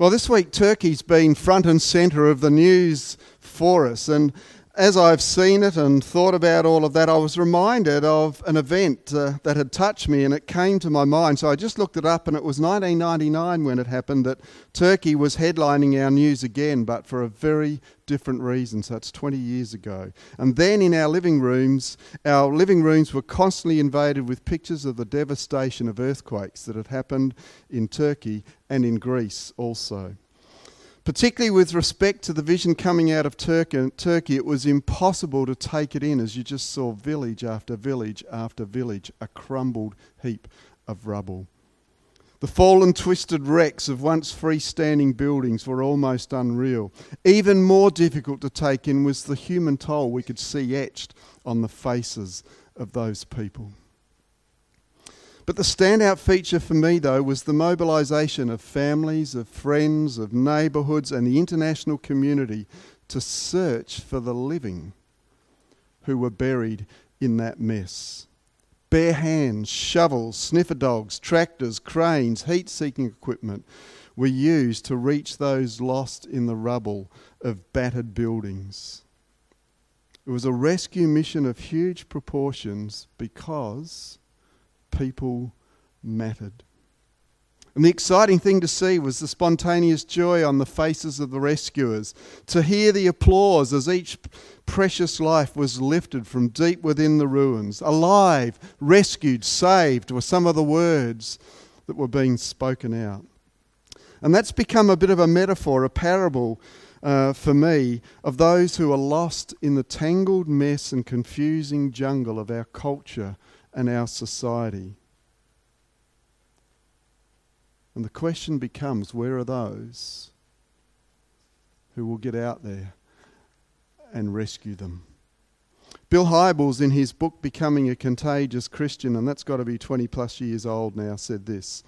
Well, this week Turkey's been front and centre of the news for us, and as I've seen it and thought about all of that, I was reminded of an event uh, that had touched me and it came to my mind. So I just looked it up, and it was 1999 when it happened that Turkey was headlining our news again, but for a very different reason. So it's 20 years ago. And then in our living rooms, our living rooms were constantly invaded with pictures of the devastation of earthquakes that had happened in Turkey and in Greece also particularly with respect to the vision coming out of Turkey, it was impossible to take it in as you just saw village after village after village, a crumbled heap of rubble. The fallen, twisted wrecks of once freestanding buildings were almost unreal. Even more difficult to take in was the human toll we could see etched on the faces of those people. But the standout feature for me, though, was the mobilisation of families, of friends, of neighbourhoods, and the international community to search for the living who were buried in that mess. Bare hands, shovels, sniffer dogs, tractors, cranes, heat seeking equipment were used to reach those lost in the rubble of battered buildings. It was a rescue mission of huge proportions because people mattered. And the exciting thing to see was the spontaneous joy on the faces of the rescuers, to hear the applause as each precious life was lifted from deep within the ruins. Alive, rescued, saved were some of the words that were being spoken out. And that's become a bit of a metaphor, a parable uh, for me of those who are lost in the tangled mess and confusing jungle of our culture and our society. And the question becomes where are those who will get out there and rescue them? Bill Hybels, in his book Becoming a Contagious Christian, and that's got to be 20 plus years old now, said this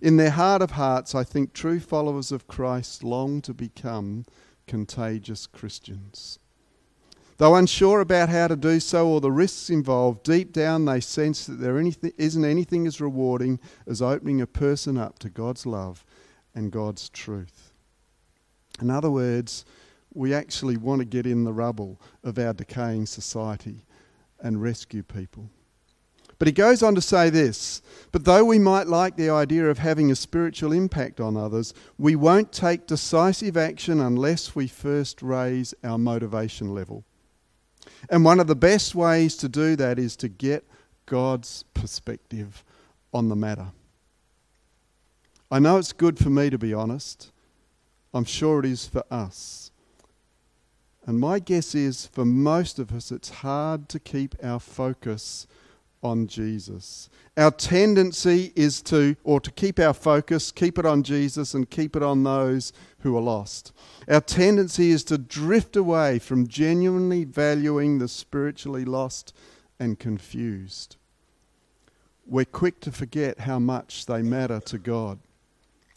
In their heart of hearts, I think true followers of Christ long to become contagious Christians. Though unsure about how to do so or the risks involved, deep down they sense that there isn't anything as rewarding as opening a person up to God's love and God's truth. In other words, we actually want to get in the rubble of our decaying society and rescue people. But he goes on to say this But though we might like the idea of having a spiritual impact on others, we won't take decisive action unless we first raise our motivation level. And one of the best ways to do that is to get God's perspective on the matter. I know it's good for me to be honest. I'm sure it is for us. And my guess is for most of us, it's hard to keep our focus on Jesus. Our tendency is to, or to keep our focus, keep it on Jesus and keep it on those who are lost. Our tendency is to drift away from genuinely valuing the spiritually lost and confused. We're quick to forget how much they matter to God.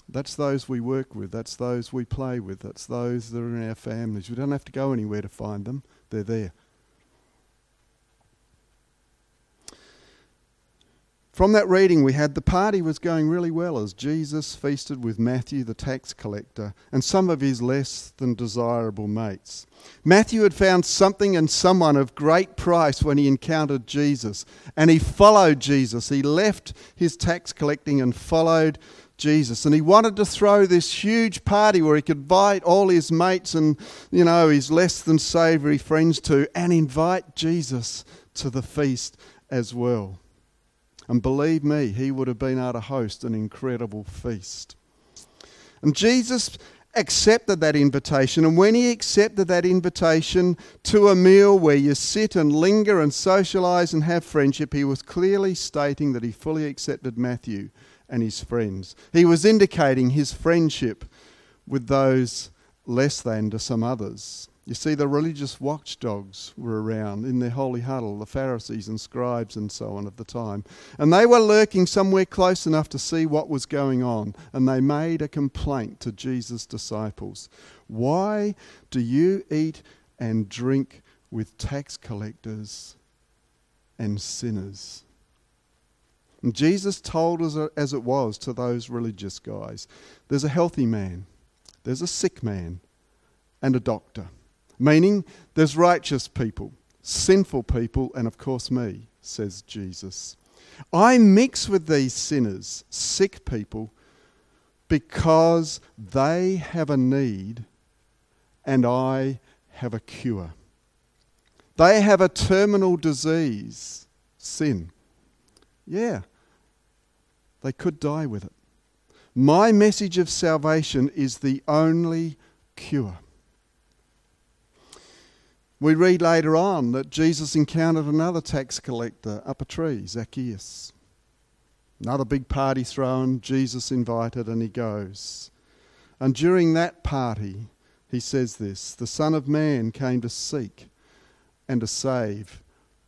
That's those we work with, that's those we play with, that's those that are in our families. We don't have to go anywhere to find them, they're there. From that reading, we had the party was going really well as Jesus feasted with Matthew, the tax collector, and some of his less than desirable mates. Matthew had found something and someone of great price when he encountered Jesus, and he followed Jesus. He left his tax collecting and followed Jesus. And he wanted to throw this huge party where he could invite all his mates and, you know, his less than savory friends to, and invite Jesus to the feast as well. And believe me, he would have been able to host an incredible feast. And Jesus accepted that invitation. And when he accepted that invitation to a meal where you sit and linger and socialize and have friendship, he was clearly stating that he fully accepted Matthew and his friends. He was indicating his friendship with those less than to some others. You see, the religious watchdogs were around in their holy huddle, the Pharisees and scribes and so on of the time. And they were lurking somewhere close enough to see what was going on. And they made a complaint to Jesus' disciples Why do you eat and drink with tax collectors and sinners? And Jesus told us uh, as it was to those religious guys there's a healthy man there's a sick man and a doctor, meaning there's righteous people, sinful people, and of course me, says Jesus. I mix with these sinners, sick people, because they have a need and I have a cure. They have a terminal disease, sin. Yeah, they could die with it. My message of salvation is the only cure. We read later on that Jesus encountered another tax collector up a tree, Zacchaeus. Another big party thrown, Jesus invited, and he goes. And during that party, he says this The Son of Man came to seek and to save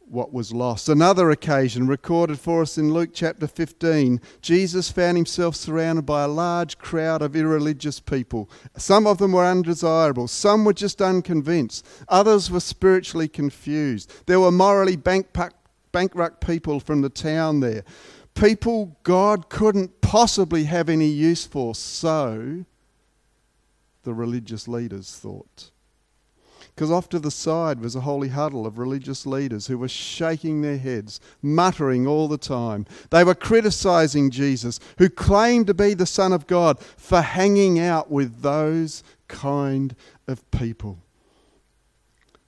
what was lost. Another occasion recorded for us in Luke chapter 15, Jesus found himself surrounded by a large crowd of irreligious people. Some of them were undesirable, some were just unconvinced, others were spiritually confused. There were morally bankrupt people from the town there. People God couldn't possibly have any use for, so the religious leaders thought. Because off to the side was a holy huddle of religious leaders who were shaking their heads, muttering all the time. They were criticizing Jesus, who claimed to be the Son of God, for hanging out with those kind of people.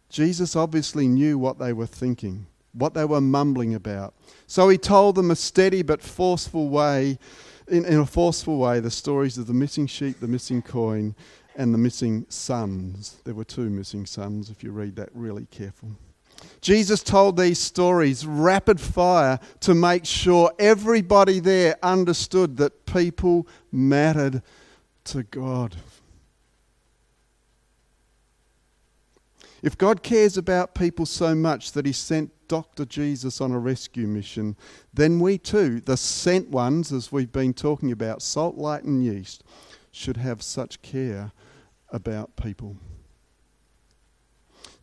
Jesus obviously knew what they were thinking, what they were mumbling about. So he told them a steady but forceful way, in, in a forceful way, the stories of the missing sheep, the missing coin, and the missing sons. There were two missing sons, if you read that really careful. Jesus told these stories rapid fire to make sure everybody there understood that people mattered to God. If God cares about people so much that He sent Dr. Jesus on a rescue mission, then we too, the sent ones, as we've been talking about, salt, light, and yeast, should have such care about people.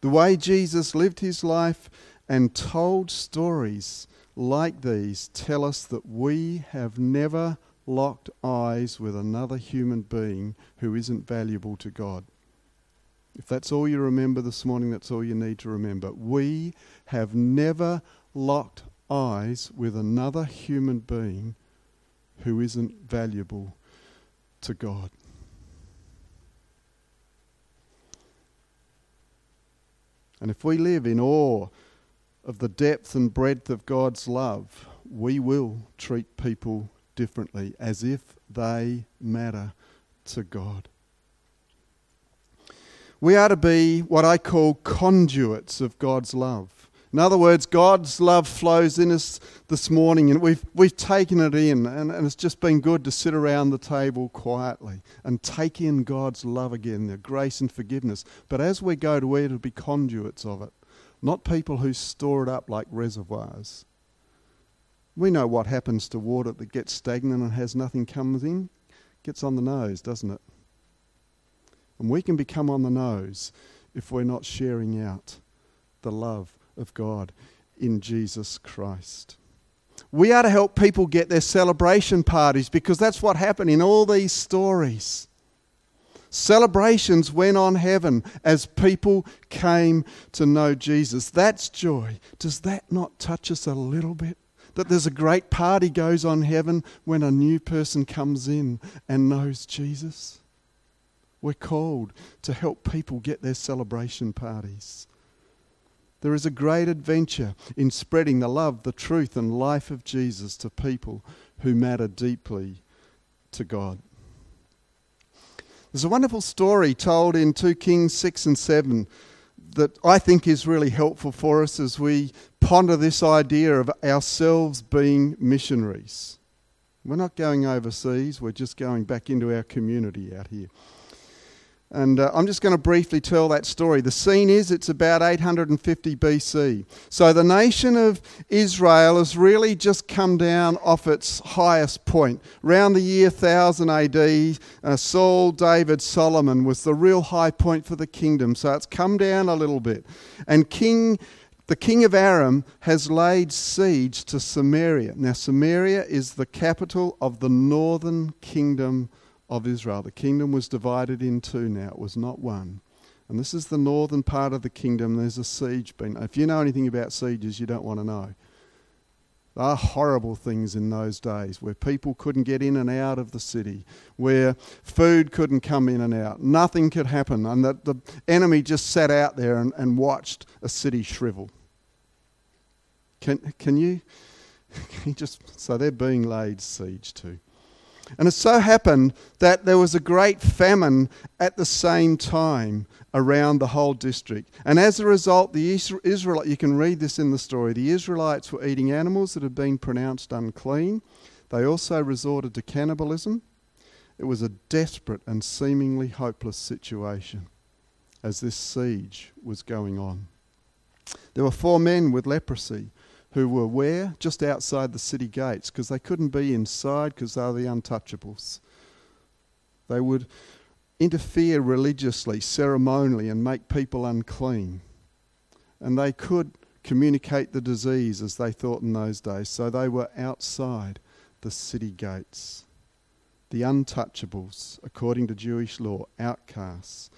The way Jesus lived his life and told stories like these tell us that we have never locked eyes with another human being who isn't valuable to God. If that's all you remember this morning, that's all you need to remember. We have never locked eyes with another human being who isn't valuable to God. And if we live in awe of the depth and breadth of God's love, we will treat people differently as if they matter to God. We are to be what I call conduits of God's love. In other words, God's love flows in us this morning, and we've, we've taken it in, and, and it's just been good to sit around the table quietly and take in God's love again, the grace and forgiveness. But as we go to it, to be conduits of it, not people who store it up like reservoirs. We know what happens to water that gets stagnant and has nothing comes in. Gets on the nose, doesn't it? And we can become on the nose if we're not sharing out the love of God in Jesus Christ. We are to help people get their celebration parties because that's what happened in all these stories. Celebrations went on heaven as people came to know Jesus. That's joy. Does that not touch us a little bit? That there's a great party goes on heaven when a new person comes in and knows Jesus. We're called to help people get their celebration parties. There is a great adventure in spreading the love, the truth, and life of Jesus to people who matter deeply to God. There's a wonderful story told in 2 Kings 6 and 7 that I think is really helpful for us as we ponder this idea of ourselves being missionaries. We're not going overseas, we're just going back into our community out here. And uh, I'm just going to briefly tell that story. The scene is it's about 850 BC. So the nation of Israel has really just come down off its highest point. Around the year 1000 AD, uh, Saul, David, Solomon was the real high point for the kingdom. So it's come down a little bit. And King the king of Aram has laid siege to Samaria. Now, Samaria is the capital of the northern kingdom of Israel. The kingdom was divided in two now, it was not one. And this is the northern part of the kingdom. There's a siege been. If you know anything about sieges, you don't want to know. There are horrible things in those days where people couldn't get in and out of the city, where food couldn't come in and out. Nothing could happen, and that the enemy just sat out there and, and watched a city shrivel. Can, can, you, can you just. So they're being laid siege to. And it so happened that there was a great famine at the same time around the whole district. And as a result, the Israelite, you can read this in the story, the Israelites were eating animals that had been pronounced unclean. They also resorted to cannibalism. It was a desperate and seemingly hopeless situation as this siege was going on. There were four men with leprosy who were where? Just outside the city gates because they couldn't be inside because they were the untouchables. They would interfere religiously, ceremonially, and make people unclean. And they could communicate the disease as they thought in those days. So they were outside the city gates. The untouchables, according to Jewish law, outcasts.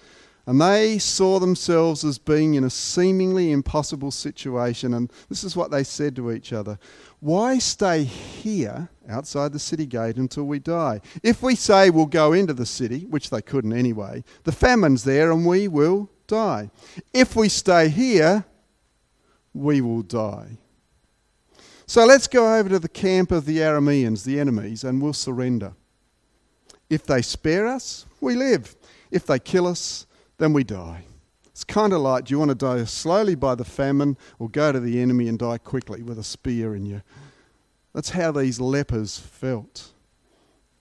And they saw themselves as being in a seemingly impossible situation. And this is what they said to each other Why stay here outside the city gate until we die? If we say we'll go into the city, which they couldn't anyway, the famine's there and we will die. If we stay here, we will die. So let's go over to the camp of the Arameans, the enemies, and we'll surrender. If they spare us, we live. If they kill us, then we die. It's kind of like do you want to die slowly by the famine or go to the enemy and die quickly with a spear in you? That's how these lepers felt.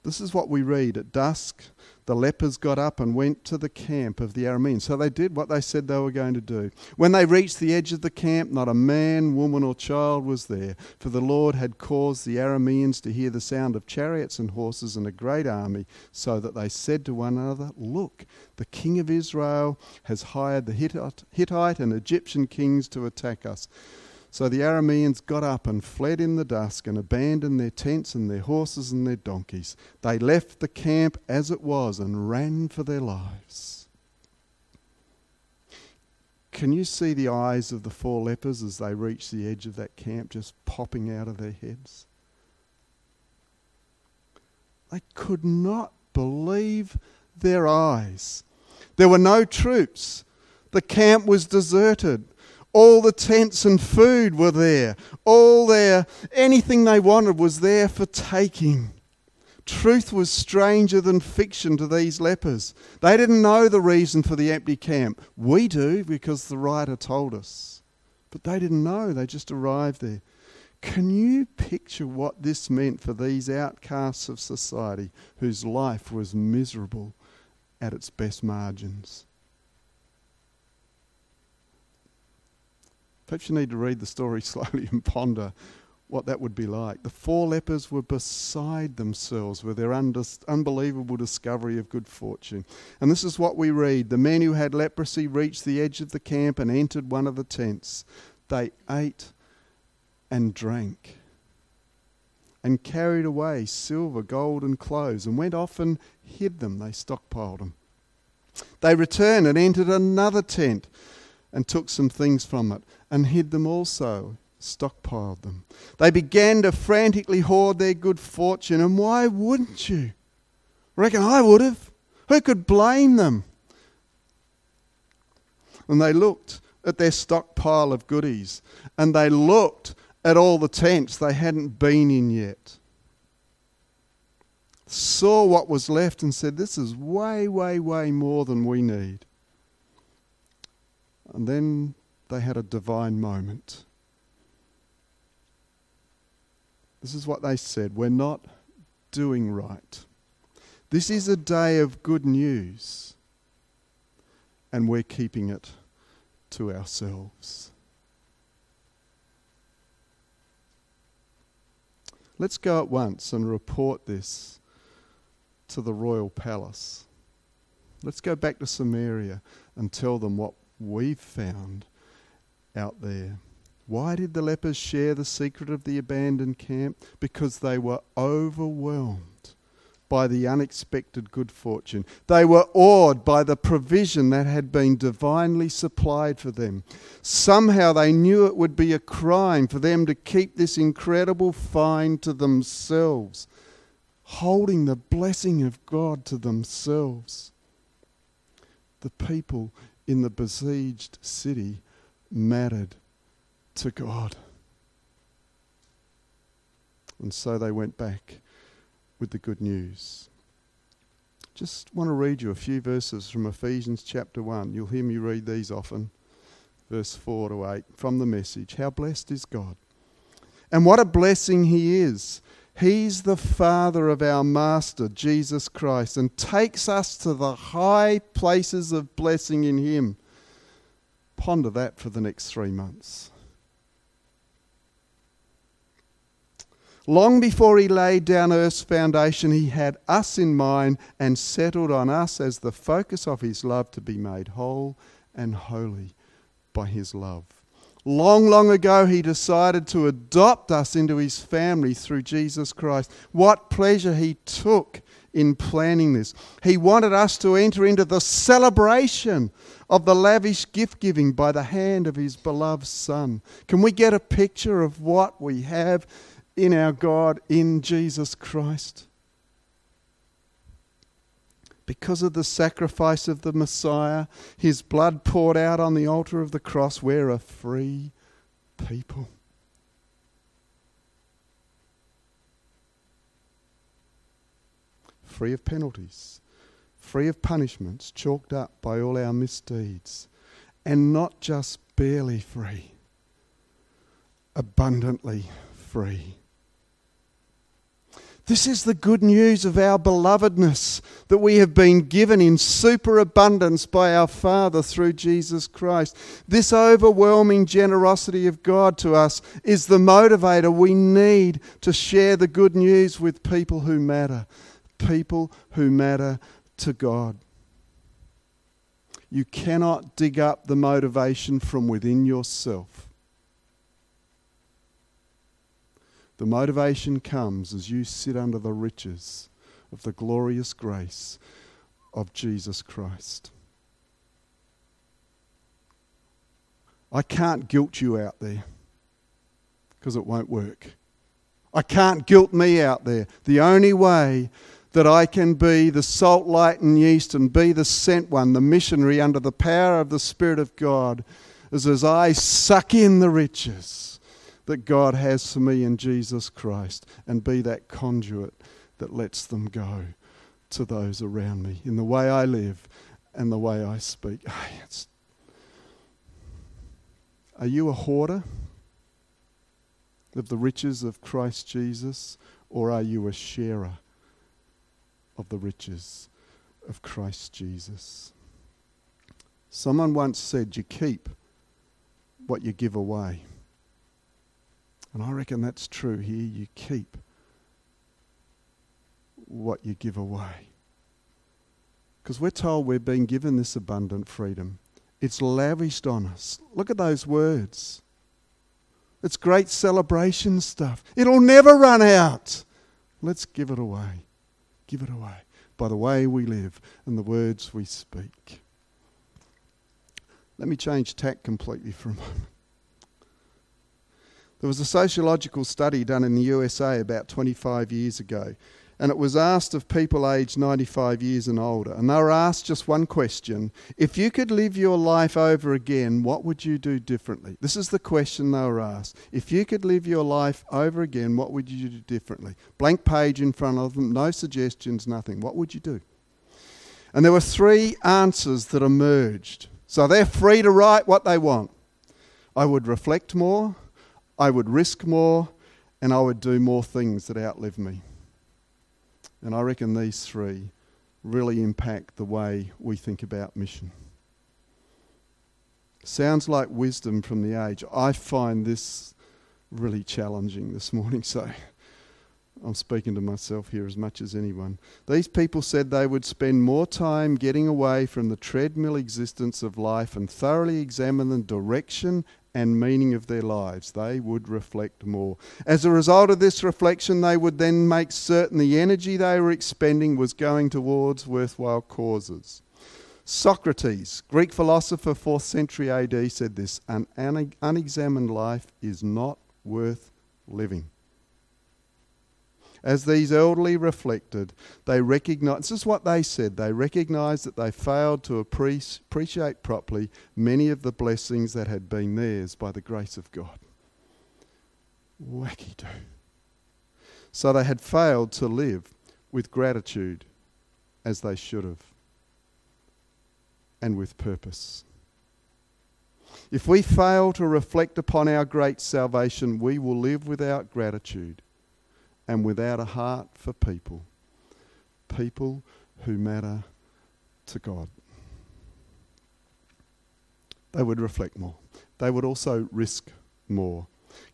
This is what we read at dusk the lepers got up and went to the camp of the Arameans. So they did what they said they were going to do. When they reached the edge of the camp, not a man, woman, or child was there, for the Lord had caused the Arameans to hear the sound of chariots and horses and a great army, so that they said to one another, Look, the king of Israel has hired the Hittite and Egyptian kings to attack us. So the Arameans got up and fled in the dusk and abandoned their tents and their horses and their donkeys. They left the camp as it was and ran for their lives. Can you see the eyes of the four lepers as they reached the edge of that camp just popping out of their heads? They could not believe their eyes. There were no troops. The camp was deserted. All the tents and food were there. All their anything they wanted was there for taking. Truth was stranger than fiction to these lepers. They didn't know the reason for the empty camp. We do because the writer told us. But they didn't know, they just arrived there. Can you picture what this meant for these outcasts of society whose life was miserable at its best margins? Perhaps you need to read the story slowly and ponder what that would be like. The four lepers were beside themselves with their unbelievable discovery of good fortune. And this is what we read The men who had leprosy reached the edge of the camp and entered one of the tents. They ate and drank and carried away silver, gold, and clothes and went off and hid them. They stockpiled them. They returned and entered another tent and took some things from it and hid them also, stockpiled them. They began to frantically hoard their good fortune, and why wouldn't you? Reckon I would have. Who could blame them? And they looked at their stockpile of goodies, and they looked at all the tents they hadn't been in yet. Saw what was left and said, This is way, way, way more than we need. And then they had a divine moment. This is what they said We're not doing right. This is a day of good news, and we're keeping it to ourselves. Let's go at once and report this to the royal palace. Let's go back to Samaria and tell them what we've found out there. Why did the lepers share the secret of the abandoned camp? Because they were overwhelmed by the unexpected good fortune. They were awed by the provision that had been divinely supplied for them. Somehow they knew it would be a crime for them to keep this incredible find to themselves, holding the blessing of God to themselves. The people in the besieged city mattered to God. And so they went back with the good news. Just want to read you a few verses from Ephesians chapter 1. You'll hear me read these often. Verse 4 to 8 from the message. How blessed is God! And what a blessing He is! He's the Father of our Master, Jesus Christ, and takes us to the high places of blessing in Him. Ponder that for the next three months. Long before he laid down earth's foundation, he had us in mind and settled on us as the focus of his love to be made whole and holy by his love. Long, long ago, he decided to adopt us into his family through Jesus Christ. What pleasure he took in planning this. He wanted us to enter into the celebration of the lavish gift giving by the hand of his beloved Son. Can we get a picture of what we have? in our God, in Jesus Christ. Because of the sacrifice of the Messiah, his blood poured out on the altar of the cross, we're a free people. Free of penalties, free of punishments chalked up by all our misdeeds, and not just barely free, abundantly free. This is the good news of our belovedness that we have been given in superabundance by our Father through Jesus Christ. This overwhelming generosity of God to us is the motivator we need to share the good news with people who matter, people who matter to God. You cannot dig up the motivation from within yourself. The motivation comes as you sit under the riches of the glorious grace of Jesus Christ. I can't guilt you out there because it won't work. I can't guilt me out there. The only way that I can be the salt, light, and yeast and be the sent one, the missionary under the power of the Spirit of God, is as I suck in the riches that God has for me in Jesus Christ and be that conduit that lets them go to those around me in the way I live and the way I speak. Are you a hoarder of the riches of Christ Jesus or are you a sharer of the riches of Christ Jesus? Someone once said, You keep what you give away. And I reckon that's true here. You keep what you give away. Because we're told we're being given this abundant freedom. It's lavished on us. Look at those words. It's great celebration stuff. It'll never run out. Let's give it away. Give it away by the way we live and the words we speak. Let me change tack completely for a moment. There was a sociological study done in the USA about 25 years ago, and it was asked of people aged 95 years and older. And they were asked just one question If you could live your life over again, what would you do differently? This is the question they were asked. If you could live your life over again, what would you do differently? Blank page in front of them, no suggestions, nothing. What would you do? And there were three answers that emerged. So they're free to write what they want. I would reflect more. I would risk more and I would do more things that outlive me. And I reckon these three really impact the way we think about mission. Sounds like wisdom from the age. I find this really challenging this morning, so I'm speaking to myself here as much as anyone. These people said they would spend more time getting away from the treadmill existence of life and thoroughly examine the direction and meaning of their lives, they would reflect more. As a result of this reflection, they would then make certain the energy they were expending was going towards worthwhile causes. Socrates, Greek philosopher, 4th century AD, said this An unexamined life is not worth living. As these elderly reflected, they recognized, this is what they said, they recognized that they failed to appreciate properly many of the blessings that had been theirs by the grace of God. Wacky do. So they had failed to live with gratitude as they should have and with purpose. If we fail to reflect upon our great salvation, we will live without gratitude and without a heart for people, people who matter to God. They would reflect more. They would also risk more.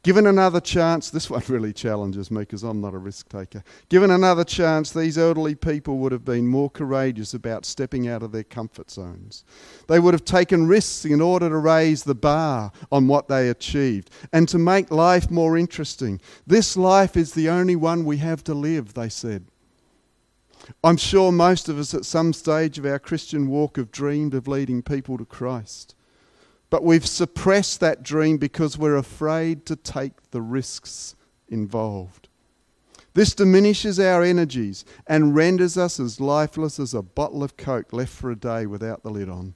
Given another chance, this one really challenges me because I'm not a risk taker. Given another chance, these elderly people would have been more courageous about stepping out of their comfort zones. They would have taken risks in order to raise the bar on what they achieved and to make life more interesting. This life is the only one we have to live, they said. I'm sure most of us at some stage of our Christian walk have dreamed of leading people to Christ. But we've suppressed that dream because we're afraid to take the risks involved. This diminishes our energies and renders us as lifeless as a bottle of Coke left for a day without the lid on.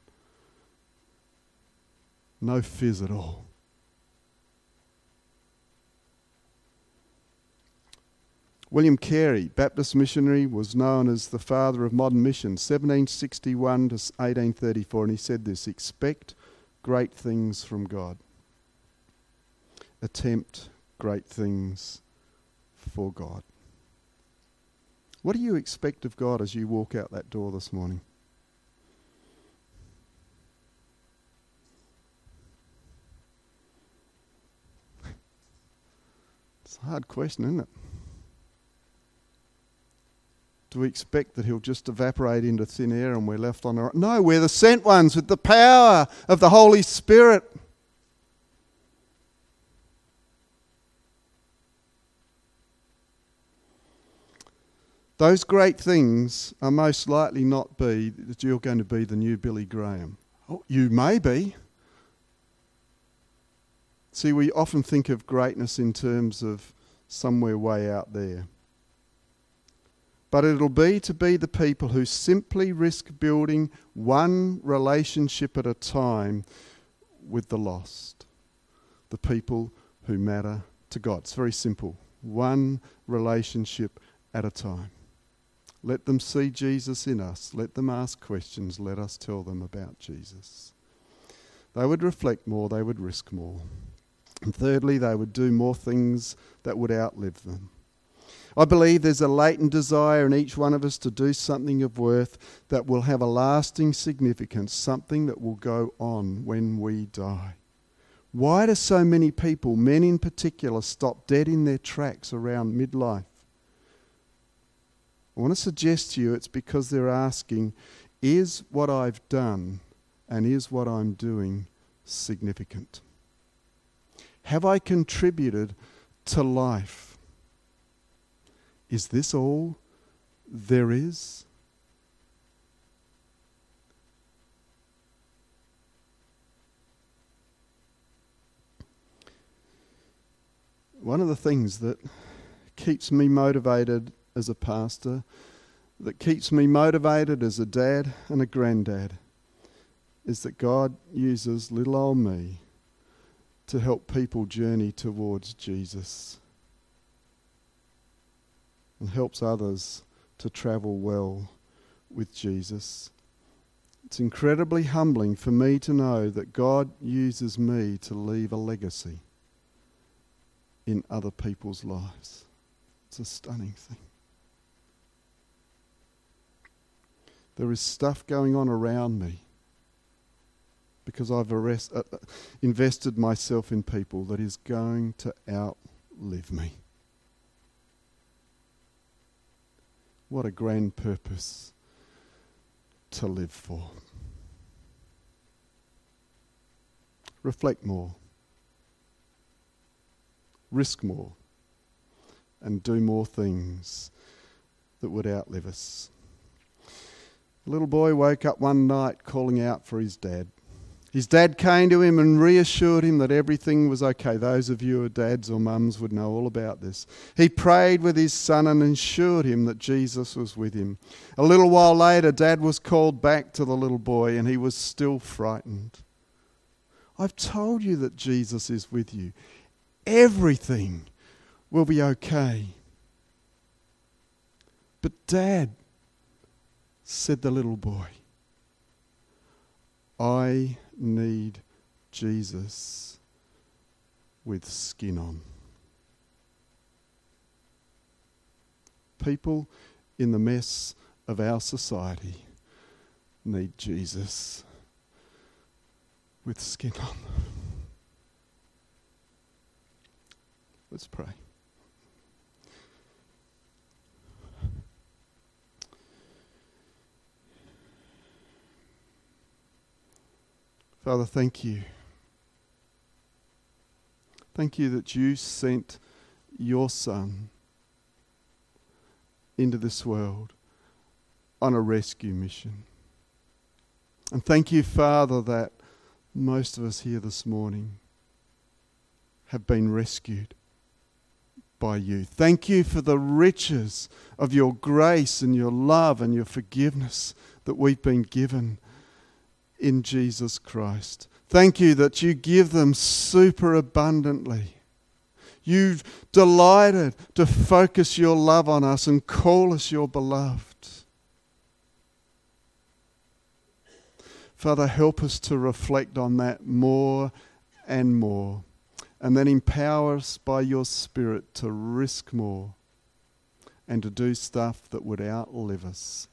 No fizz at all. William Carey, Baptist missionary, was known as the father of modern mission, 1761 to 1834, and he said this Expect great things from God. Attempt great things for God. What do you expect of God as you walk out that door this morning? It's a hard question, isn't it? Do we expect that he'll just evaporate into thin air and we're left on our own? No, we're the sent ones with the power of the Holy Spirit. Those great things are most likely not be that you're going to be the new Billy Graham. Oh, you may be. See, we often think of greatness in terms of somewhere way out there but it'll be to be the people who simply risk building one relationship at a time with the lost, the people who matter to God. It's very simple. One relationship at a time. Let them see Jesus in us. Let them ask questions. Let us tell them about Jesus. They would reflect more, they would risk more. And thirdly, they would do more things that would outlive them. I believe there's a latent desire in each one of us to do something of worth that will have a lasting significance, something that will go on when we die. Why do so many people, men in particular, stop dead in their tracks around midlife? I want to suggest to you it's because they're asking, is what I've done and is what I'm doing significant? Have I contributed to life? Is this all there is? One of the things that keeps me motivated as a pastor, that keeps me motivated as a dad and a granddad, is that God uses little old me to help people journey towards Jesus and helps others to travel well with Jesus. It's incredibly humbling for me to know that God uses me to leave a legacy in other people's lives. It's a stunning thing. There is stuff going on around me because I've arrest, uh, uh invested myself in people that is going to outlive me. What a grand purpose to live for. Reflect more, risk more, and do more things that would outlive us. A little boy woke up one night calling out for his dad. His dad came to him and reassured him that everything was okay. Those of you who are dads or mums would know all about this. He prayed with his son and assured him that Jesus was with him. A little while later, dad was called back to the little boy and he was still frightened. I've told you that Jesus is with you. Everything will be okay. But, Dad, said the little boy, I need Jesus with skin on. People in the mess of our society need Jesus with skin on. Let's pray. Father, thank you. Thank you that you sent your Son into this world on a rescue mission. And thank you, Father, that most of us here this morning have been rescued by you. Thank you for the riches of your grace and your love and your forgiveness that we've been given in Jesus Christ. Thank you that you give them super abundantly. You've delighted to focus your love on us and call us your beloved. Father, help us to reflect on that more and more, and then empower us by your Spirit to risk more and to do stuff that would outlive us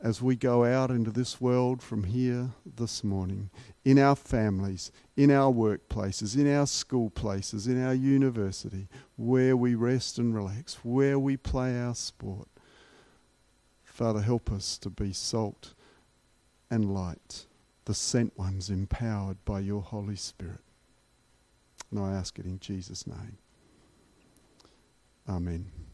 as we go out into this world from here this morning, in our families, in our workplaces, in our school places, in our university, where we rest and relax, where we play our sport. Father, help us to be salt and light, the sent ones empowered by your Holy Spirit. And I ask it in Jesus' name. Amen.